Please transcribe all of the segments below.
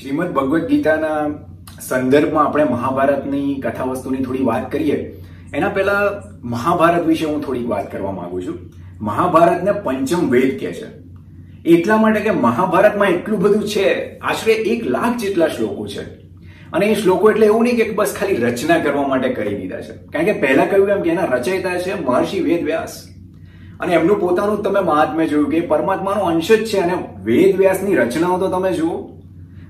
શ્રીમદ ભગવદ્ ગીતાના સંદર્ભમાં આપણે મહાભારતની કથા વસ્તુની થોડી વાત કરીએ. એના પહેલા મહાભારત વિશે હું થોડીક વાત કરવા માંગુ છું. મહાભારતને પંચમ વેદ કહે છે. એટલા માટે કે મહાભારતમાં એટલું બધું છે, આશરે એક લાખ જેટલા શ્લોકો છે. અને એ શ્લોકો એટલે એવું નહીં કે બસ ખાલી રચના કરવા માટે કરી દીધા છે. કારણ કે પહેલા કહ્યું એમ કે એના રચયિતા છે મહર્ષિ વેદ વ્યાસ અને એમનું પોતાનું તમે મહાત્મ્ય જોયું કે પરમાત્માનો અંશ જ છે અને વેદ વ્યાસની રચનાઓ તો તમે જુઓ.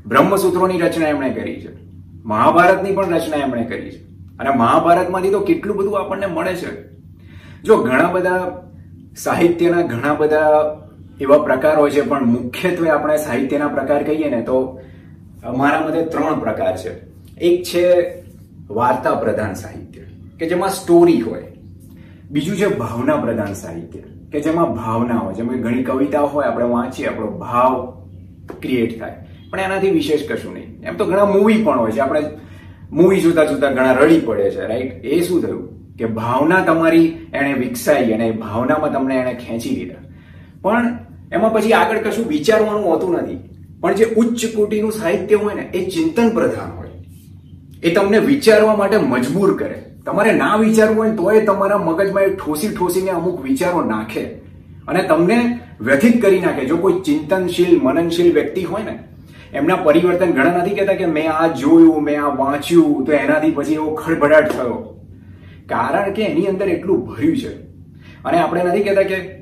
બ્રહ્મસૂત્રોની રચના એમણે કરી છે. મહાભારતની પણ રચના એમણે કરી છે. અને મહાભારતમાંથી તો કેટલું બધું આપણને મળે છે. જો ઘણા બધા સાહિત્યના ઘણા બધા એવા પ્રકાર છે, પણ મુખ્યત્વે આપણે સાહિત્યના પ્રકાર કહીએ ને તો મારા મતે ત્રણ પ્રકાર છે. એક છે વાર્તા પ્રધાન સાહિત્ય, કે જેમાં સ્ટોરી હોય. બીજું છે ભાવના પ્રધાન સાહિત્ય, કે જેમાં ભાવના હોય. જેમ કે ઘણી કવિતા હોય, આપણે વાંચીએ, આપણો ભાવ ક્રિએટ થાય. પણ એનાથી વિશેષ કશું નહીં. એમ તો ઘણા મૂવી પણ હોય છે. આપણે મૂવી જોતા જોતા ઘણા રડી પડે છે રાઈટ એ શું થયું? કે ભાવના તમારી એને વિકસાઈ અને ભાવનામાં તમને એને ખેંચી લીધા. પણ એમાં પછી આગળ કશું વિચારવાનું હોતું નથી. પણ જે ઉચ્ચ કોટીનું સાહિત્ય હોય ને, એ ચિંતન પ્રધાન હોય. એ તમને વિચારવા માટે મજબૂર કરે. તમારે ના વિચારવું હોય તોય તમારા મગજમાં એ ઠોસી ઠોસીને અમુક વિચારો નાખે. અને તમને વ્યથિત કરી નાખે. જો કોઈ ચિંતનશીલ, મનનશીલ વ્યક્તિ હોય ને એમના પરિવર્તન ઘણા નથી કહેતા કે મેં આ જોયું, મેં આ વાંચ્યું, તો એનાથી પછી એવો ખળભળાટ થયો. કારણ કે એની અંદર એટલું ભર્યું છે. અને આપણે નથી કહેતા કે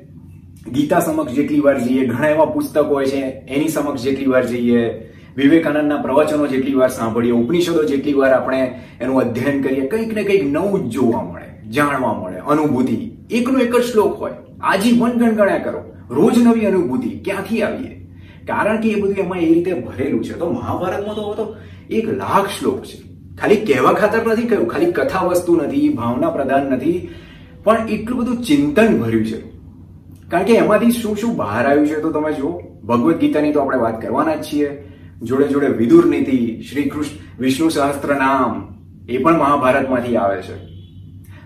ગીતા સમક્ષ જેટલી વાર જઈએ, ઘણા એવા પુસ્તકો હોય છે, એની સમક્ષ જેટલી વાર જઈએ, વિવેકાનંદના પ્રવચનો જેટલી વાર સાંભળીએ, ઉપનિષદો જેટલી વાર આપણે એનું અધ્યયન કરીએ, કંઈક ને કંઈક નવું જ જોવા મળે, જાણવા મળે, અનુભૂતિ. એકનો એક જ શ્લોક હોય. આજીવન ગણગણ્યા કરો. રોજ નવી અનુભૂતિ. ક્યાંથી આવીએ? કારણ કે એ બધું એમાં એ રીતે ભરેલું છે. તો મહાભારતમાં તો એક લાખ શ્લોક છે. ખાલી કહેવા ખાતર નથી કહ્યું, ખાલી કથા વસ્તુ નથી, ભાવના પ્રધાન નથી, પણ એટલું બધું ચિંતન ભર્યું છે. કારણ કે એમાંથી શું શું બહાર આવ્યું છે તો તમે જુઓ, ભગવદ્ ગીતાની તો આપણે વાત કરવાના જ છીએ. જોડે જોડે વિદુર નીતિ, શ્રી કૃષ્ણ, વિષ્ણુ સહસ્ત્ર નામ, એ પણ મહાભારતમાંથી આવે છે.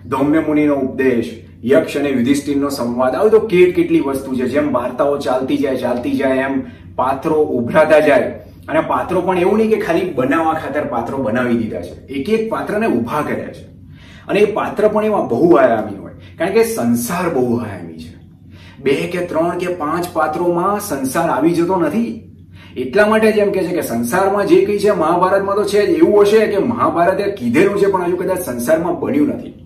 ધૌમ્ય મુનિનો ઉપદેશ, યક્ષ અને યુધિષ્ઠિરનો સંવાદ, આવે તો કેટ કેટલી વસ્તુ છે. જેમ વાર્તાઓ ચાલતી જાય ચાલતી જાય એમ પાત્રો ઉભરાતા જાય. અને પાત્રો પણ એવું નહીં કે ખાલી બનાવવા ખાતર પાત્રો બનાવી દીધા છે. એક એક પાત્રને ઊભા કર્યા છે. અને એ પાત્ર પણ એમાં બહુ આયામી હોય. કારણ કે સંસાર બહુ આયામી છે. બે કે ત્રણ કે પાંચ પાત્રોમાં સંસાર આવી જતો નથી. એટલા માટે જ એમ કે છે કે સંસારમાં જે કંઈ છે, મહાભારતમાં તો છે જ. એવું હશે કે મહાભારતે કીધેલું છે, પણ હજુ કદાચ સંસારમાં બન્યું નથી.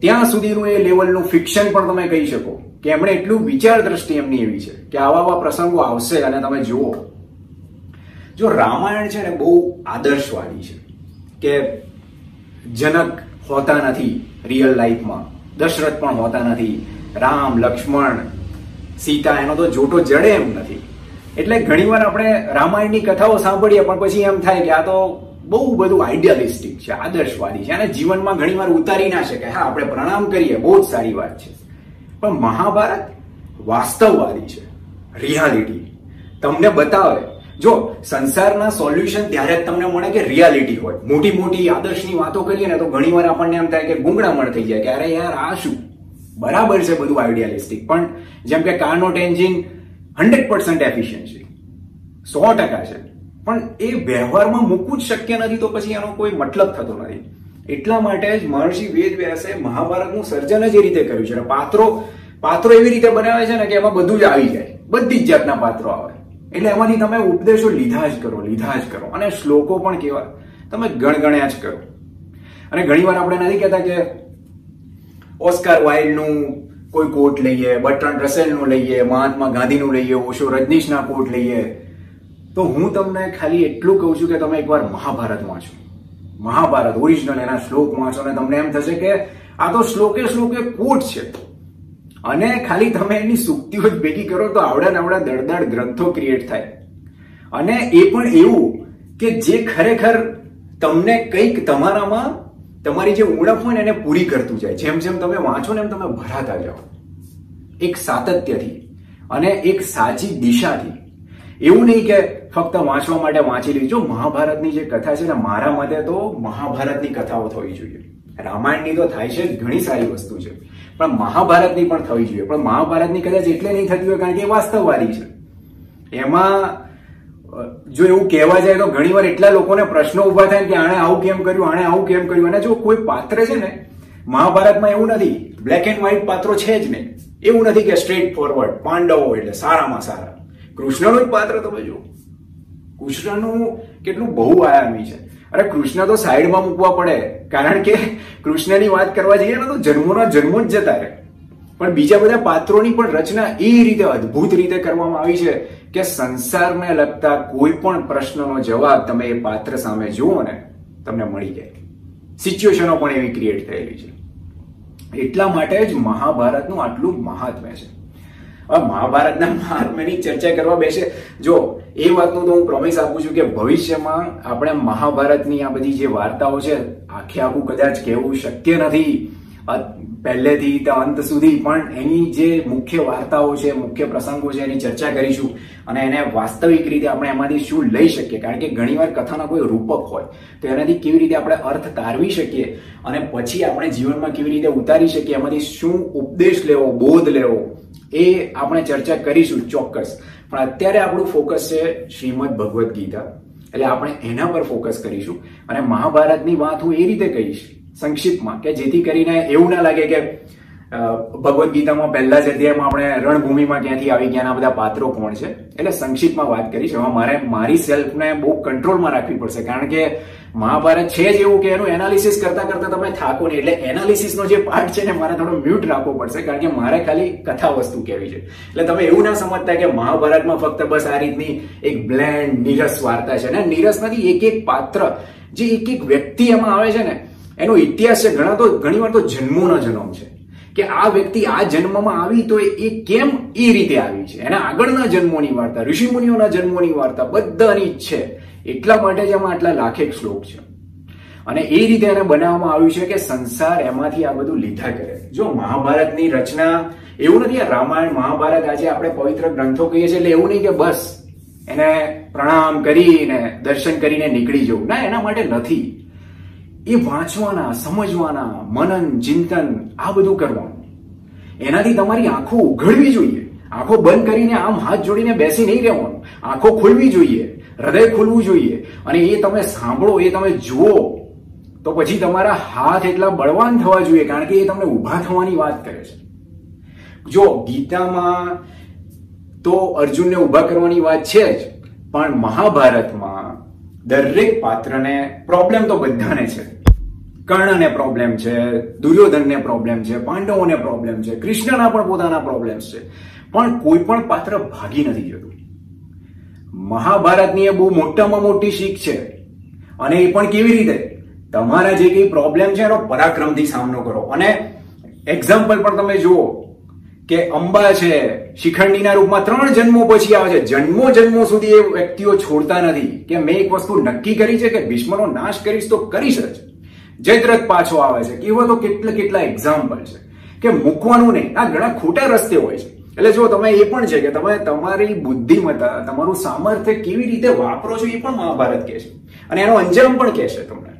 ત્યાં સુધીનું એ લેવલનું ફિક્શન પણ તમે કહી શકો કે એમણે એટલું વિચાર દ્રષ્ટિ એમની એવી છે કે આવા આવા પ્રસંગો આવશે અને તમે જુઓ. જો રામાયણ છે ને બહુ આદર્શવાદી છે કે જનક હોતા નથી રિયલ લાઈફમાં દશરથ પણ હોતા નથી, રામ, લક્ષ્મણ, સીતા એનો તો જોટો જડે એમ નથી. એટલે ઘણીવાર આપણે રામાયણની કથાઓ સાંભળીએ પણ પછી એમ થાય કે આ તો બહુ બધું આઈડિયાલિસ્ટિક છે, આદર્શવાદી છે. અને જીવનમાં ઘણીવાર ઉતારી ના શકે હા, આપણે પ્રણામ કરીએ, બહુ જ સારી વાત છે. પણ મહાભારત વાસ્તવવાદી છે રિયાલિટી તમને બતાવે, જો સંસારના સોલ્યુશન ત્યારે જ તમને મળે કે રિયાલિટી હોય. મોટી મોટી આદર્શની વાતો કરીએ ને તો ઘણીવાર આપણને એમ થાય કે ગુંગળામણ થઈ જાય કે અરે યાર, આ શું? બરાબર છે બધું આઈડિયાલિસ્ટિક પણ જેમ કે કારનો ટેન્જિંગ હંડ્રેડ પર્સન્ટ એફિશિયન્સી સો ટકા છે. પણ એ વ્યવહારમાં મૂકવું જ શક્ય નથી તો પછી એનો કોઈ મતલબ થતો નથી. એટલા માટે જ મહર્ષિ વેદ વ્યાસે મહાભારતનું સર્જન જ એ રીતે કર્યું છે. પાત્રો પાત્રો એવી રીતે બનાવે છે ને કે એમાં બધું જ આવી જાય. બધી જ જાતના પાત્રો આવે. એટલે એમાંથી તમે ઉપદેશો લીધા જ કરો, લીધા જ કરો. અને શ્લોકો પણ કેવા, તમે ગણગણ્યા જ કરો. અને ઘણીવાર આપણે નથી કહેતા કે ઓસ્કાર વાઇલ્ડનું કોઈ કોટ લઈએ બર્ટ્રાન્ડ રસેલનું લઈએ, મહાત્મા ગાંધીનું લઈએ, ઓશો રજનીશના કોટ લઈએ તો હું તમને ખાલી એટલું કહું છું કે તમે એકવાર મહાભારત વાંચો મહાભારત ઓરિજિનલ એના શ્લોક વાંચો ને તમને એમ થશે કે આ તો શ્લોકે શ્લોકે કોટ છે. અને ખાલી તમે એની સુક્તિઓ જ ભેગી કરો તો આવડા નવડા દળદાળ ગ્રંથો ક્રિએટ થાય. અને એ પણ એવું કે જે ખરેખર તમને કંઈક તમારામાં તમારી જે ઉણપ હોય ને એને પૂરી કરતું જાય. જેમ જેમ તમે વાંચો ને એમ તમે ભરાતા જાઓ. એક સાતત્યથી અને એક સાચી દિશાથી. એવું નહીં કે ફક્ત વાંચવા માટે વાંચી લીધું જો મહાભારતની જે કથા છે ને, મારા મતે તો મહાભારતની કથાઓ થવી જોઈએ. રામાયણની તો થાય છે, ઘણી સારી વસ્તુ છે. પણ મહાભારતની પણ થવી જોઈએ. પણ મહાભારતની કદાચ એટલે નહીં થતી હોય કારણ કે એ વાસ્તવવાદી છે. એમાં જો એવું કહેવા જાય તો ઘણીવાર એટલા લોકોને પ્રશ્નો ઊભા થાય કે આણે આવું કેમ કર્યું, આણે આવું કેમ કર્યું. અને જો કોઈ પાત્ર છે ને, મહાભારતમાં એવું નથી. બ્લેક એન્ડ વ્હાઈટ પાત્રો છે જ નહીં. એવું નથી કે સ્ટ્રેટ ફોરવર્ડ પાંડવો એટલે સારામાં સારા. કૃષ્ણનું જ પાત્ર તમે જુઓ. કૃષ્ણનું કેટલું બહુ આયામી છે. અરે કૃષ્ણ તો સાઈડમાં મૂકવા પડે. કારણ કે કૃષ્ણની વાત કરવા જઈએ ને તો જન્મોના જન્મો જ જતા રહે. પણ બીજા બધા પાત્રોની પણ રચના એ રીતે અદ્ભુત રીતે કરવામાં આવી છે કે સંસારને લગતા કોઈ પણ પ્રશ્નનો જવાબ તમે એ પાત્ર સામે જુઓ ને, તમને મળી જાય. સિચ્યુએશનો પણ એવી ક્રિએટ થયેલી છે. એટલા માટે જ મહાભારતનું આટલું મહાત્મ્ય છે. મહાભારતના મહાત્મ્યની ચર્ચા કરવા બેસે. જો, એ વાતનું તો હું પ્રોમિસ આપું છું કે ભવિષ્યમાં આપણે મહાભારતની આ બધી જે વાર્તાઓ છે, આખે આખું કદાચ કહેવું શક્ય નથી. પહેલેથી તે અંત સુધી, પણ એની જે મુખ્ય વાર્તાઓ છે, મુખ્ય પ્રસંગો છે, એની ચર્ચા કરીશું. અને એને વાસ્તવિક રીતે આપણે એમાંથી શું લઈ શકીએ? કારણ કે ઘણીવાર કથાના કોઈ રૂપક હોય. તો એનાથી કેવી રીતે આપણે અર્થ તારવી શકીએ? અને પછી આપણે જીવનમાં કેવી રીતે ઉતારી શકીએ? એમાંથી શું ઉપદેશ લેવો, બોધ લેવો? એ આપણે ચર્ચા કરીશું ચોક્કસ. પણ અત્યારે આપણું ફોકસ છે શ્રીમદ ભગવદ્ ગીતા. એટલે આપણે એના પર ફોકસ કરીશું. અને મહાભારતની વાત હું એ રીતે કહીશ, સંક્ષિપ્તમાં, કે જેથી કરીને એવું ના લાગે કે ભગવદ્ ગીતામાં પહેલા જ અધ્યાયમાં આપણે રણભૂમિમાં ક્યાંથી આવી ગયા બધા પાત્રો કોણ છે? એટલે સંક્ષિપ્તમાં વાત કરીશ હવે મારે મારી સેલ્ફને બહુ કંટ્રોલમાં રાખવી પડશે. કારણ કે મહાભારત છે જ એવું કે એનું એનાલિસિસ કરતા કરતા તમે થાકો નહીં. એટલે એનાલિસિસનો જે પાર્ટ છે ને મારે થોડો મ્યુટ રાખવો પડશે, કારણ કે મારે ખાલી કથા વસ્તુ કહેવી છે. એટલે તમે એવું ના સમજતા કે મહાભારતમાં ફક્ત બસ આ રીતની એક બ્લેન્ડ નીરસ વાર્તા છે. ને નીરસ નથી એક એક પાત્ર, જે એક એક વ્યક્તિ એમાં આવે છે ને, એનો ઇતિહાસ છે. ઘણા તો ઘણી વાર તો જન્મોનો જન્મ છે. કે આ વ્યક્તિ આ જન્મમાં આવી તો એ કેમ એ રીતે આવી છે? એના આગળના જન્મોની વાર્તા ઋષિમુનિઓના જન્મોની વાર્તા બધાની જ છે. એટલા માટે જ એમાં આટલા લાખેક શ્લોક છે. અને એ રીતે એને બનાવવામાં આવ્યું છે કે સંસાર એમાંથી આ બધું લીધા કરે. જો મહાભારતની રચના, એવું નથી રામાયણ, મહાભારત આજે આપણે પવિત્ર ગ્રંથો કહીએ છીએ એટલે એવું નહીં કે બસ, એને પ્રણામ કરીને, દર્શન કરીને નીકળી જવું. ના, એના માટે નથી. એ વાંચવાના, સમજવાના, મનન, ચિંતન, આ બધું કરવાનું. એનાથી તમારી આંખો ઉઘડવી જોઈએ. આંખો બંધ કરીને આમ હાથ જોડીને બેસી નહીં રહેવાનું. આંખો ખોલવી જોઈએ, હૃદય ખોલવું જોઈએ. અને એ તમે સાંભળો, એ તમે જુઓ, તો પછી તમારા હાથ એટલા બળવાન થવા જોઈએ, કારણ કે એ તમને ઊભા થવાની વાત કરે છે. જો ગીતામાં તો અર્જુનને ઊભા કરવાની વાત છે જ, પણ મહાભારતમાં દરેક પાત્રને પ્રોબ્લેમ તો બધાને છે. કર્ણને પ્રોબ્લેમ છે, દુર્યોધનને પ્રોબ્લેમ છે, પાંડવોને પ્રોબ્લેમ છે, કૃષ્ણના પણ પોતાના પ્રોબ્લેમ્સ છે. પણ કોઈ પણ પાત્ર ભાગી નથી જતું. મહાભારતની એ બહુ મોટામાં મોટી શીખ છે. અને એ પણ કેવી રીતે? તમારા જે કઈ પ્રોબ્લેમ છે એનો પરાક્રમથી સામનો કરો. અને એક્ઝામ્પલ પણ તમે જુઓ. કે અંબા છે. શિખંડીના રૂપમાં ત્રણ જન્મો પછી આવે છે. જન્મો જન્મો સુધી એ વ્યક્તિઓ છોડતા નથી. કે મેં એક વસ્તુ નક્કી કરી છે કે ભીષ્મનો નાશ કરીશ તો કરીશ જ. જયદ્રથ પાછો આવે છે. કેવા તો કેટલા કેટલા એક્ઝામ્પલ છે. કે મૂકવાનું નહીં. આ ઘણા ખોટા રસ્તે હોય છે. એટલે જો તમે એ પણ છે કે તમે તમારી બુદ્ધિમત્તા, તમારું સામર્થ્ય કેવી રીતે વાપરો છો એ પણ મહાભારત કહે છે. અને એનો અંજામ પણ કહે છે તમને.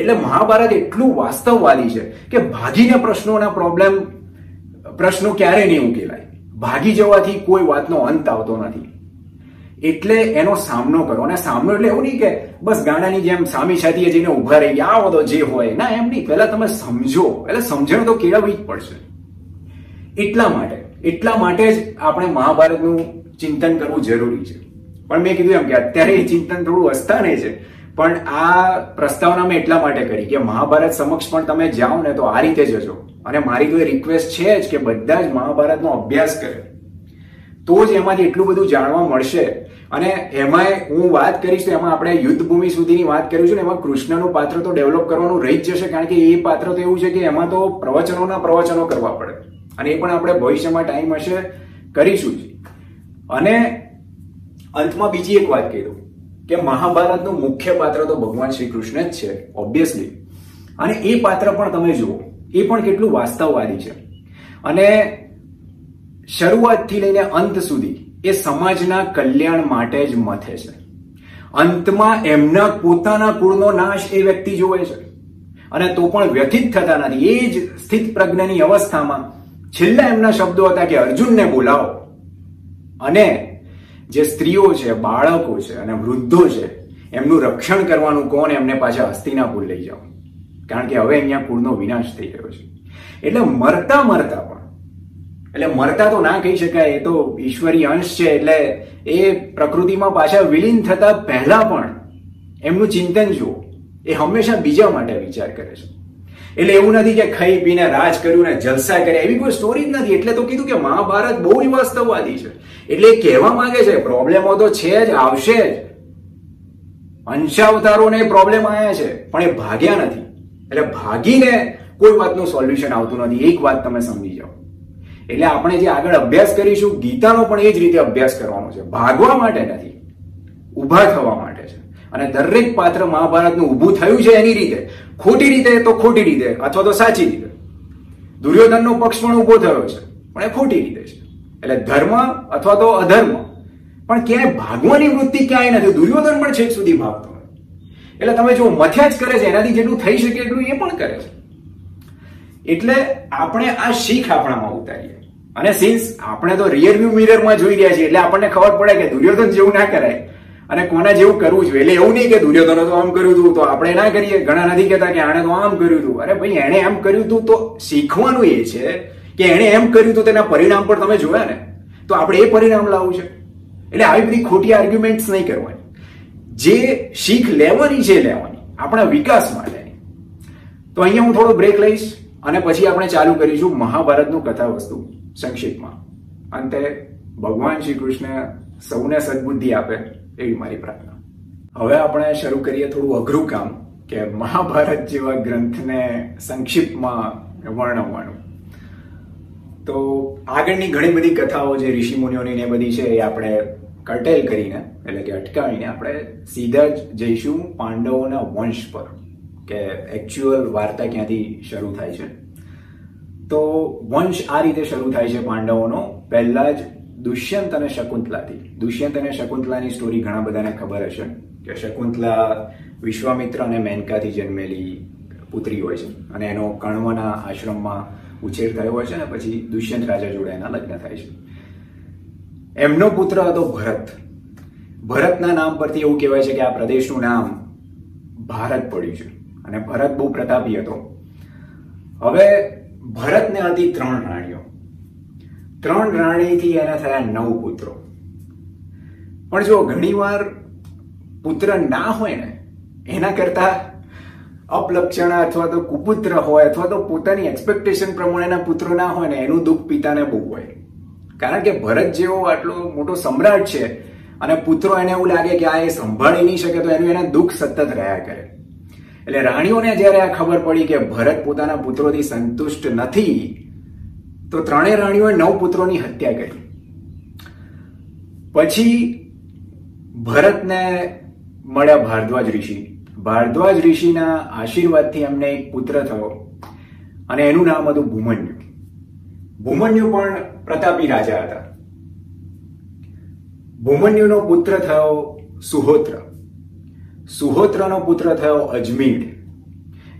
એટલે મહાભારત એટલું વાસ્તવવાદી છે કે ભાગીને પ્રશ્નોના પ્રોબ્લેમ પ્રશ્નો ક્યારે નહીં ઉકેલાય. ભાગી જવાથી કોઈ વાતનો અંત આવતો નથી. એટલે એનો સામનો કરો. અને સામનો એટલે એવું નહીં કે બસ ગાડાની જેમ સામી છાતીએ જઈને ઊભા રહી આવો તો જે હોય. ના, એમ નહીં. પહેલા તમે સમજો. એટલે સમજણ તો કેળવવી જ પડશે. એટલા માટે એટલા માટે જ આપણે મહાભારતનું ચિંતન કરવું જરૂરી છે. પણ મેં કીધું એમ કે અત્યારે એ ચિંતન થોડું અસ્થાને છે. પણ આ પ્રસ્તાવના મેં એટલા માટે કરી કે મહાભારત સમક્ષ પણ તમે જાઓ ને તો આ રીતે જજો. અને મારી તો એ રિક્વેસ્ટ છે જ કે બધા જ મહાભારતનો અભ્યાસ કરે. તો જ એમાંથી એટલું બધું જાણવા મળશે. અને એમાં હું વાત કરીશ તો એમાં આપણે યુદ્ધ ભૂમિ સુધીની વાત કરીશું ને એમાં કૃષ્ણનું પાત્ર તો ડેવલપ કરવાનું રહી જ જશે કારણ કે એ પાત્ર તો એવું છે કે એમાં તો પ્રવચનોના પ્રવચનો કરવા પડે. અને એ પણ આપણે ભવિષ્યમાં ટાઈમ હશે કરીશું જ. અને અંતમાં બીજી એક વાત કહી દઉં કે મહાભારતનું મુખ્ય પાત્ર તો ભગવાન શ્રી કૃષ્ણ જ છે ઓબ્વિયસલી અને એ પાત્ર પણ તમે જુઓ. એ પણ કેટલું વાસ્તવવાદી છે. અને શરૂઆતથી લઈને અંત સુધી એ સમાજના કલ્યાણ માટે જ મથે છે. અંતમાં એમના પોતાના કુળનો નાશ એ વ્યક્તિ જોવે છે. અને તો પણ વ્યથિત થતા નથી. એ જ સ્થિત પ્રજ્ઞની અવસ્થામાં છેલ્લા એમના શબ્દો હતા કે અર્જુનને બોલાવો. અને જે સ્ત્રીઓ છે, બાળકો છે અને વૃદ્ધો છે, એમનું રક્ષણ કરવાનું કોણ? એમને પાછા હસ્તિનાપુર લઈ જાઓ. કારણ કે હવે અહીંયા કુળનો વિનાશ થઈ રહ્યો છે. એટલે મરતા મરતા પણ, એટલે મરતા તો ના કહી શકાય, એ તો ઈશ્વરી અંશ છે, એટલે એ પ્રકૃતિમાં પાછા વિલીન થતા પહેલા પણ એમનું ચિંતન જુઓ, એ હંમેશા બીજા માટે વિચાર કરે છે. એટલે એવું નથી કે ખાઈ પીને રાજ કર્યું ને જલસા કર્યા, એવી કોઈ સ્ટોરી જ નથી. એટલે તો કીધું કે મહાભારત બહુ જ વાસ્તવવાદી છે. એટલે કહેવા માંગે છે પ્રોબ્લેમો તો છે જ, આવશે જ. અંશાવતારોને પ્રોબ્લેમ આવ્યા છે, પણ એ ભાગ્યા નથી. એટલે ભાગીને કોઈ વાતનું સોલ્યુશન આવતું નથી. એક વાત તમે સમજી જાઓ. એટલે આપણે જે આગળ અભ્યાસ કરીશું, ગીતાનો પણ એ જ રીતે અભ્યાસ કરવાનો છે. ભાગવા માટે નથી. ઊભા થવા માટે છે. અને દરેક પાત્ર મહાભારતનું ઊભું થયું છે એની રીતે. ખોટી રીતે તો ખોટી રીતે, અથવા તો સાચી રીતે. દુર્યોધનનો પક્ષ પણ ઊભો થયો છે, પણ એ ખોટી રીતે છે. એટલે ધર્મ અથવા તો અધર્મ. પણ ક્યાંય ભાગવાની વૃત્તિ ક્યાંય નથી. દુર્યોધન પણ છેક સુધી ભાગતો એટલે તમે જો મથ્યા જ કરે છે, એનાથી જેટલું થઈ શકે એટલું એ પણ કરે છે. એટલે આપણે આ શીખ આપણામાં ઉતારીએ. અને સિન્સ આપણે તો રિયર વ્યૂ મિરરમાં જોઈ રહ્યા છીએ, એટલે આપણને ખબર પડે કે દુર્યોધન જેવું ના કરાય. અને કોના જેવું કરવું જોઈએ? એટલે એવું નહીં કે દુર્યોધનો તો આમ કર્યું હતું તો આપણે ના કરીએ. ઘણા નથી કહેતા કે આણે તો આમ કર્યું હતું અરે ભાઈ, એણે એમ કર્યું હતું તો શીખવાનું એ છે કે એણે એમ કર્યું હતું તેના પરિણામ પર તમે જોયા ને, તો આપણે એ પરિણામ લાવવું છે. એટલે આવી બધી ખોટી આર્ગ્યુમેન્ટ્સ નહીં કરવાની. જે શીખ લેવાની છે લેવાની, આપણા વિકાસ માટેની તો અહીંયા હું થોડો બ્રેક લઈશ અને પછી આપણે ચાલુ કરીશું મહાભારતનું કથા વસ્તુ સંક્ષિપ્તમાં. અંતે ભગવાન શ્રી કૃષ્ણ સૌને સદબુદ્ધિ આપે એવી મારી પ્રાર્થના. હવે આપણે શરૂ કરીએ થોડું અઘરું કામ કે મહાભારત જેવા ગ્રંથને સંક્ષિપ્તમાં વર્ણવવાનું. તો આગળની ઘણી બધી કથાઓ જે ઋષિ મુનિઓની ને બધી છે એ આપણે કટેલ કરીને, એટલે કે અટકાવીને આપણે સીધા જ જઈશું પાંડવોના વંશ પર, કે એકચ્યુઅલ વાર્તા ક્યાંથી શરૂ થાય છે. તો વંશ આ રીતે શરૂ થાય છે પાંડવોનો. પહેલા જ દુષ્યંત અને શકુંતલાથી. દુષ્યંત અને શકુંતલાની સ્ટોરી ઘણા બધાને ખબર હશે, કે શકુંતલા વિશ્વામિત્ર અને મેનકાથી જન્મેલી પુત્રી હોય છે, અને એનો કણવના આશ્રમમાં ઉછેર થયો હોય છે ને પછી દુષ્યંત રાજા જોડે એના લગ્ન થાય છે. એમનો પુત્ર હતો ભરત. ભરતના નામ પરથી એવું કહેવાય છે કે આ પ્રદેશનું નામ ભારત પડ્યું છે. અને ભરત બહુ પ્રતાપી હતો. હવે ભરતને હતી ત્રણ રાણીઓ. ત્રણ રાણીથી એના થયા નવ પુત્રો. પણ જો ઘણીવાર પુત્ર ના હોય ને, એના કરતા અપલક્ષણા અથવા તો કુપુત્ર હોય અથવા તો પોતાની એક્સપેક્ટેશન પ્રમાણેના પુત્રો ના હોય ને, એનું દુઃખ પિતાને બહુ હોય. કારણ કે ભરત જેવો આટલો મોટો સમ્રાટ છે અને પુત્રો એને એવું લાગે કે આ એ સંભાળી નહીં શકે, તો એનું એને દુઃખ સતત રહ્યા કરે. એટલે રાણીઓને જ્યારે આ ખબર પડી કે ભરત પોતાના પુત્રોથી સંતુષ્ટ નથી, તો ત્રણેય રાણીઓએ નવ પુત્રોની હત્યા કરી. પછી ભરતને મળ્યા ભારદ્વાજ ઋષિ. ભારદ્વાજ ઋષિના આશીર્વાદથી એમને એક પુત્ર થયો અને એનું નામ હતું ભૂમન્યુ. ભૂમન્યુ પણ પ્રતાપી રાજા હતા. ભૂમન્યુનો પુત્ર થયો સુહોત્ર. સુહોત્રનો પુત્ર થયો અજમીર.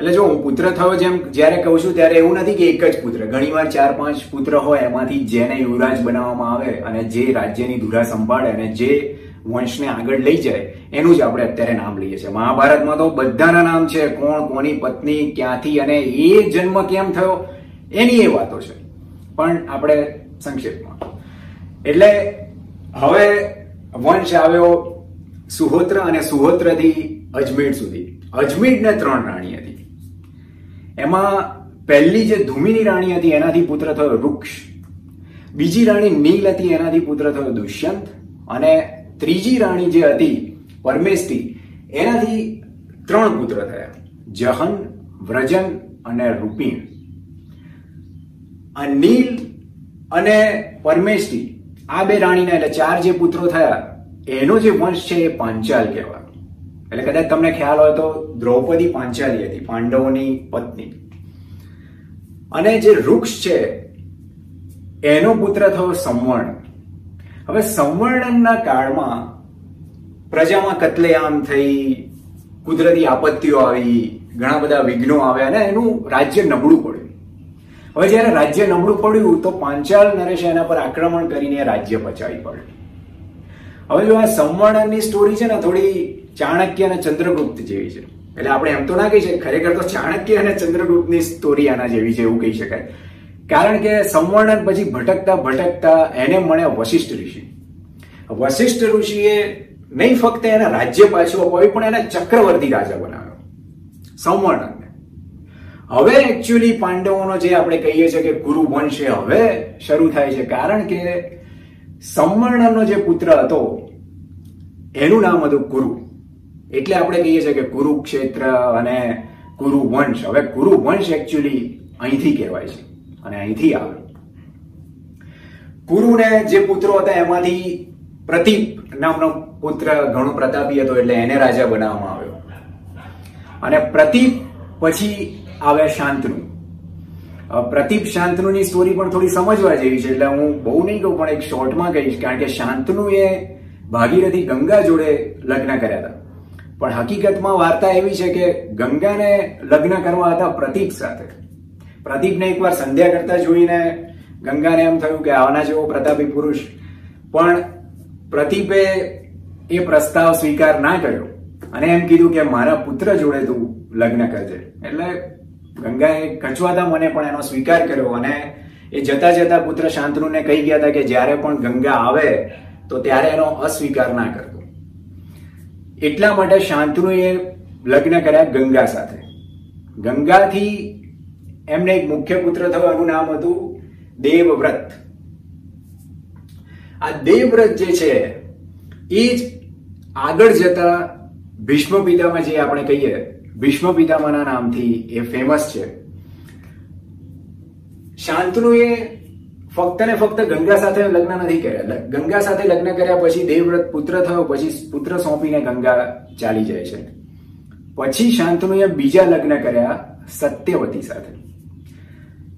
એટલે જો હું પુત્ર થયો જેમ જ્યારે કહું છું ત્યારે એવું નથી કે એક જ પુત્ર. ઘણીવાર ચાર પાંચ પુત્ર હોય એમાંથી જેને યુવરાજ બનાવવામાં આવે અને જે રાજ્યની ધુરા સંભાળે અને જે વંશને આગળ લઈ જાય, એનું જ આપણે અત્યારે નામ લઈએ છીએ. મહાભારતમાં તો બધાના નામ છે કોણ, કોની પત્ની, ક્યાંથી અને એ જન્મ કેમ થયો, એની એ વાતો છે. પણ આપણે સંક્ષેપમાં એટલે હવે વંશ આવ્યો સુહોત્ર અને સુહોત્રથી અજમેર સુધી. અજમેરને ત્રણ રાણી હતી. એમાં પહેલી જે ધુમિની રાણી હતી, એનાથી પુત્ર થયો વૃક્ષ. બીજી રાણી નીલ હતી, એનાથી પુત્ર થયો દુષ્યંત. અને ત્રીજી રાણી જે હતી પરમેષ્ટી એનાથી ત્રણ પુત્ર થયા. જહન, વ્રજન અને રૂપિણ. આ નીલ અને પરમેષ્ટી આ બે રાણીના, એટલે ચાર જે પુત્રો થયા, એનો જે વંશ છે એ પાંચાલ કહેવાય. એટલે કદાચ તમને ખ્યાલ હોય તો દ્રૌપદી પાંચાલી હતી, પાંડવોની પત્ની. અને જે વૃક્ષ છે, એનો પુત્ર થયો સંવર્ણ. હવે સંવર્ણનના કાળમાં પ્રજામાં કતલેઆમ થઈ, કુદરતી આપત્તિઓ આવી, ઘણા બધા વિઘ્નો આવ્યા, અને એનું રાજ્ય નબળું પડ્યું. હવે જ્યારે રાજ્ય નબળું પડ્યું તો પાંચાલ નરેશ એના પર આક્રમણ કરીને રાજ્ય બચાવી પડ્યું. હવે જો આ સંવર્ણનની સ્ટોરી છે ને, થોડી ચાણક્ય અને ચંદ્રગુપ્ત જેવી છે. એટલે આપણે એમ તો ના કહી શકીએ, ખરેખર તો ચાણક્ય અને ચંદ્રગુપ્તની સ્ટોરી આના જેવી છે એવું કહી શકાય. કારણ કે સંવર્ણન પછી ભટકતા ભટકતા એને મળ્યા વશિષ્ઠ ઋષિ. વશિષ્ઠ ઋષિએ નહીં ફક્ત એના રાજ્ય પાછું અપાવ્યું, પણ એને ચક્રવર્તી રાજા બનાવ્યો. સંવર્ણનને. હવે એકચ્યુઅલી પાંડવોનો જે આપણે કહીએ છીએ કે ગુરુ વંશ એ હવે શરૂ થાય છે. કારણ કે સંવર્ણનો જે પુત્ર હતો, એનું નામ હતું ગુરુ. એટલે આપણે કહીએ છીએ કે કુરુક્ષેત્ર અને ગુરુ વંશ. હવે ગુરુ વંશ એકચ્યુઅલી અહીંથી કહેવાય છે અને અહીંથી આવે. ગુરુને જે પુત્રો હતા, એમાંથી પ્રતિપ નામનો પુત્ર ઘણો પ્રતાપી હતો, એટલે એને રાજા બનાવવામાં આવ્યો. અને પ્રતિપ પછી આવે શાંતનુ. પ્રતિપ શાંતનુની સ્ટોરી પણ થોડી સમજવા જેવી છે, એટલે હું બહુ નહીં કહું, પણ એક શોર્ટમાં કહીશ, કારણ કે શાંતનુ એ ભાગીરથી ગંગા જોડે લગ્ન કર્યા હતા. પણ હકીકતમાં વાર્તા એવી છે કે ગંગાને લગ્ન કરવા હતા પ્રતિક સાથે. પ્રતિકને એકવાર સંધ્યા કરતા જોઈને ગંગાને એમ થયું કે આવાના જેવો પ્રતાપી પુરુષ. પણ પ્રતિપે એ પ્રસ્તાવ સ્વીકાર ના કર્યો અને એમ કીધું કે મારા પુત્ર જોડે તું લગ્ન કરજે. એટલે ગંગાએ કચવાતા મને પણ એનો સ્વીકાર કર્યો અને એ જતા જતા પુત્ર શાંતનુને કહી ગયા હતા કે જ્યારે પણ ગંગા આવે તો ત્યારે એનો અસ્વીકાર ના કરતો. એટલા માટે શાંતનુએ લગ્ન કર્યા ગંગા સાથે. ગંગાથી એમને એક મુખ્ય પુત્ર થયો એનું નામ હતું દેવવ્રત. આ દેવવ્રત જે છે, એ જ આગળ જતા ભીષ્મ પિતામાં જે આપણે કહીએ ભીષ્મ પિતામાના નામથી એ ફેમસ છે. શાંતનુએ ફક્ત ને ફક્ત ગંગા સાથે લગ્ન નથી કર્યા. ગંગા સાથે લગ્ન કર્યા પછી દેવવ્રત પુત્ર થયો, પછી પુત્ર સોંપીને ગંગા ચાલી જાય છે. પછી શાંતનુએ બીજા લગ્ન કર્યા સત્યવતી સાથે.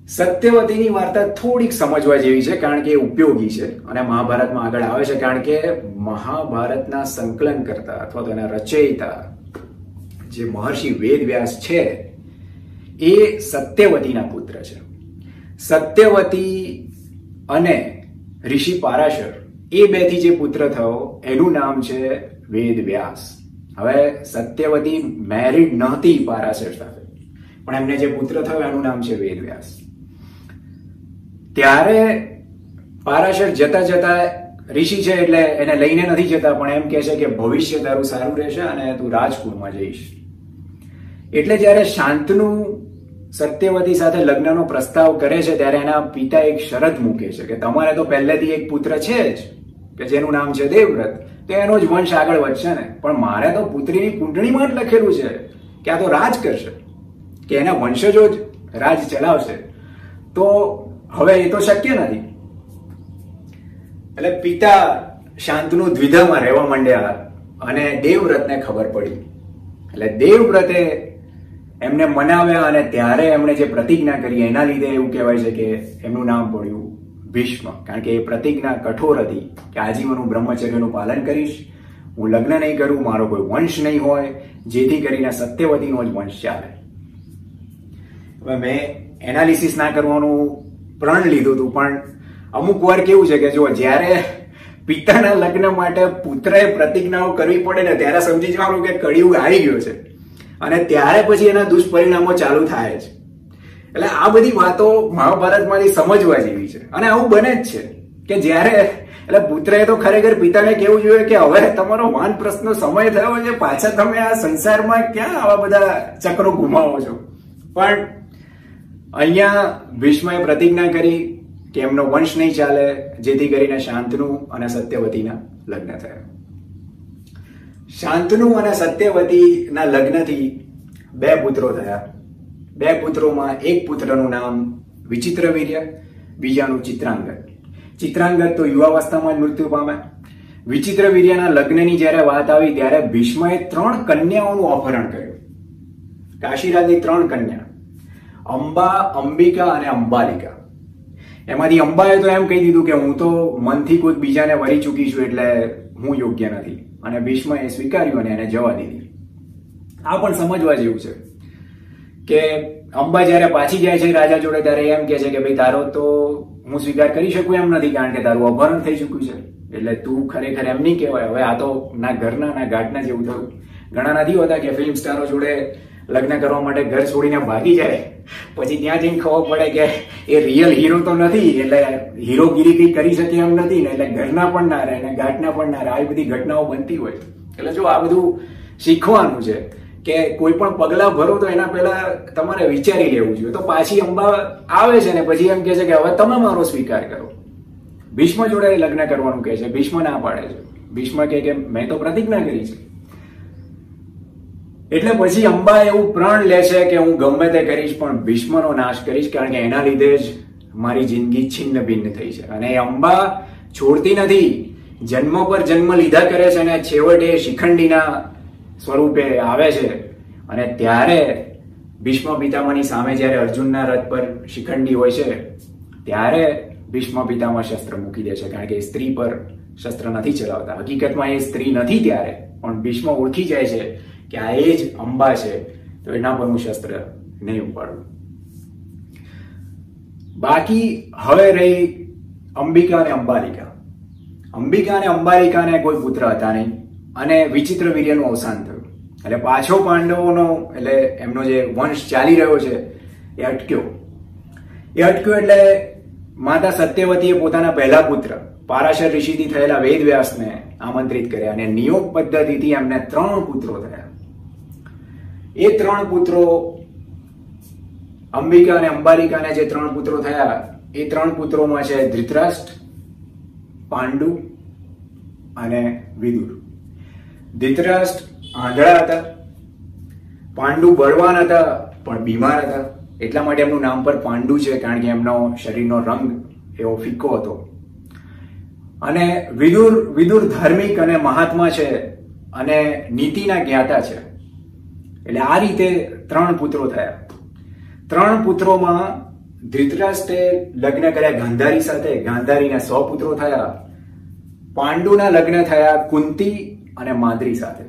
સત્યવતીની વાર્તા થોડીક સમજવા જેવી છે, કારણ કે એ ઉપયોગી છે અને મહાભારતમાં આગળ આવે છે, કારણ કે મહાભારતના સંકલન કરતા અથવા તો એના રચયિતા જે મહર્ષિ વેદવ્યાસ છે, એ સત્યવતીના પુત્ર છે. સત્યવતી અને ઋષિ પારાશર એ બેથી જે પુત્ર થયો, એનું નામ છે વેદવ્યાસ. હવે સત્યવતી મેરિડ નહોતી પારાશર સાથે, પણ એમને જે પુત્ર થયો, એનું નામ છે વેદવ્યાસ. ત્યારે પારાશર જતા જતા ઋષિ છે એટલે એને લઈને નથી જતા, પણ એમ કે છે કે ભવિષ્ય તારું સારું રહેશે અને તું રાજકુળમાં જઈશ. એટલે જ્યારે શાંતનુ સત્યવતી સાથે લગ્નનો પ્રસ્તાવ કરે છે, ત્યારે એના પિતા એક શરત મૂકે છે કે તમારે તો પહેલેથી એક પુત્ર છે જ, કે જેનું નામ છે દેવવ્રત. તો એનો જ વંશ આગળ વધશે ને. પણ મારે તો પુત્રીની કુંડળીમાં જ લખેલું છે કે આ તો રાજ કરશે, કે એના વંશજો જ રાજ ચલાવશે. તો હવે એ તો શક્ય નથી. એટલે પિતા શાંતનુ દ્વિધામાં રહેવા માંડ્યા અને દેવવ્રતને ખબર પડી. એટલે દેવવ્રતે એમને મનાવ્યા અને ત્યારે એમણે જે પ્રતિજ્ઞા કરી, એના લીધે એવું કહેવાય છે કે એમનું નામ પડ્યું ભીષ્મ. કારણ કે એ પ્રતિજ્ઞા કઠોર હતી કે આજીવન હું બ્રહ્મચર્યનું પાલન કરીશ. હું લગ્ન નહીં કરું, મારો કોઈ વંશ નહીં હોય, જેથી કરીને સત્યવતીનો જ વંશ ચાલે. હવે મેં એનાલિસિસ ના કરવાનું પ્રણ લીધું હતું, પણ અમુક વાર કેવું છે કે જો જ્યારે પિતાના લગ્ન માટે પુત્રએ પ્રતિજ્ઞાઓ કરવી પડે ને, ત્યારે સમજી જવાનું કે કળિયુગ આવી ગયો છે. અને ત્યારે પછી એના દુષ્પરિણામો ચાલુ થાય છે. એટલે આ બધી વાતો મહાભારતમાંથી સમજવા જેવી છે. અને આવું બને જ છે કે જ્યારે, એટલે પુત્રએ તો ખરેખર પિતાને કેવું જોઈએ કે હવે તમારો વાન પ્રશ્નો સમય થયો છે, પાછા તમે આ સંસારમાં ક્યાં આવા બધા ચક્રો ગુમાવો છો? પણ અહીંયા ભીષ્મએ પ્રતિજ્ઞા કરી કે એમનો વંશ નહીં ચાલે, જેથી કરીને શાંતનુ અને સત્યવતીના લગ્ન થયા. શાંતનુ અને સત્યવતીના લગ્નથી બે પુત્રો થયા. બે પુત્રોમાં એક પુત્રનું નામ વિચિત્ર વીર્ય, બીજાનું ચિત્રાંગત ચિત્રાંગત તો યુવાવસ્થામાં જ મૃત્યુ પામ્યા. વિચિત્ર વીર્યના લગ્નની જ્યારે વાત આવી ત્યારે ભીષ્મએ ત્રણ કન્યાઓનું અપહરણ કર્યું. કાશીરાજની ત્રણ કન્યા, અંબા, અંબિકા અને અંબાલિકા. એમાંથી અંબાએ તો એમ કહી દીધું કે હું તો મનથી કોઈક બીજાને વરી ચૂકી છું એટલે હું યોગ્ય નથી. અને ભીષ્મએ સ્વીકાર્યું અને એને જવા દીધી. આ પણ સમજવા જેવું છે કે અંબા જ્યારે પાછી જાય છે રાજા જોડે ત્યારે એમ કે છે કે ભાઈ, તારો તો હું સ્વીકાર કરી શકું એમ નથી, કારણ કે તારું અપહરણ થઈ ચૂક્યું છે. એટલે તું ખરેખર એમ નહીં કહેવાય. હવે આ તો ના ઘરના, ના ઘાટના જેવું થયું. ઘણા નથી હોતા કે ફિલ્મ સ્ટારો જોડે લગ્ન કરવા માટે ઘર છોડીને ભાગી જાય. પછી ત્યાં જઈને ખબર પડે કે એ રિયલ હીરો તો નથી, એટલે હીરોગીરી કઈ કરી શકે એમ નથી, ને એટલે ઘરના પણ ના રહે, ને ઘાટના પણ ના રહે. આવી બધી ઘટનાઓ બનતી હોય એટલે જો આ બધું શીખવાનું છે કે કોઈ પણ પગલા ભરો તો એના પહેલા તમારે વિચારી લેવું જોઈએ. તો પાછી અંબા આવે છે ને પછી એમ કે છે કે હવે તમે મારો સ્વીકાર કરો. ભીષ્મ જોડે લગ્ન કરવાનું કહે છે. ભીષ્મ ના પાડે છે. ભીષ્મ કહે કે મેં તો પ્રતિજ્ઞા કરી છે. એટલે પછી અંબા એવું પ્રણ લે છે કે હું ગમે તે કરીશ, પણ ભીષ્મનો નાશ કરીશ, કારણ કે એના લીધે જ મારી જિંદગી છિન્ન ભિન્ન થઈ છે. અને અંબા છોડતી નથી. જન્મ પર જન્મ લીધા કરે છે અને છેવટે શિખંડીના સ્વરૂપે આવે છે. અને ત્યારે ભીષ્મ પિતામાની સામે જ્યારે અર્જુનના રથ પર શિખંડી હોય છે, ત્યારે ભીષ્મ પિતામાં શસ્ત્ર મૂકી દે છે, કારણ કે સ્ત્રી પર શસ્ત્ર નથી ચલાવતા. હકીકતમાં એ સ્ત્રી નથી ત્યારે, પણ ભીષ્મ ઓળખી જાય છે કે આ એ જ અંબા છે, તો એના પર હું શસ્ત્ર નહીં ઉપાડું બાકી હવે રહી અંબિકા અને અંબાલિકા. અંબિકા અને અંબાલિકાને કોઈ પુત્ર હતા નહીં અને વિચિત્ર વીર્યનું અવસાન થયું. એટલે પાછો પાંડવોનો, એટલે એમનો જે વંશ ચાલી રહ્યો છે, એ અટક્યો. એ અટક્યો એટલે માતા સત્યવતીએ પોતાના પહેલા પુત્ર, પારાશર ઋષિથી થયેલા વેદ વ્યાસને આમંત્રિત કર્યા અને નિયોગ પદ્ધતિથી એમને ત્રણ પુત્રો થયા. એ ત્રણ પુત્રો અંબિકા અને અંબાલિકાને જે ત્રણ પુત્રો થયા, એ ત્રણ પુત્રોમાં છે ધૃતરાષ્ટ્ર પાંડુ અને વિદુર. ધૃતરાષ્ટ્ર આંધળા હતા, પાંડુ બળવાન હતા, પણ બીમાર હતા. એટલા માટે એમનું નામ પર પાંડુ છે, કારણ કે એમનો શરીરનો રંગ એવો ફિક્કો હતો. અને વિદુર વિદુર ધાર્મિક અને મહાત્મા છે અને નીતિના જ્ઞાતા છે. એટલે આ રીતે ત્રણ પુત્રો થયા. ત્રણ પુત્રોમાં ધૃતરાષ્ટ્રે લગ્ન કર્યા ગાંધારી સાથે. ગાંધારીના સો પુત્રો થયા. પાંડુના લગ્ન થયા કુંતી અને માદ્રી સાથે.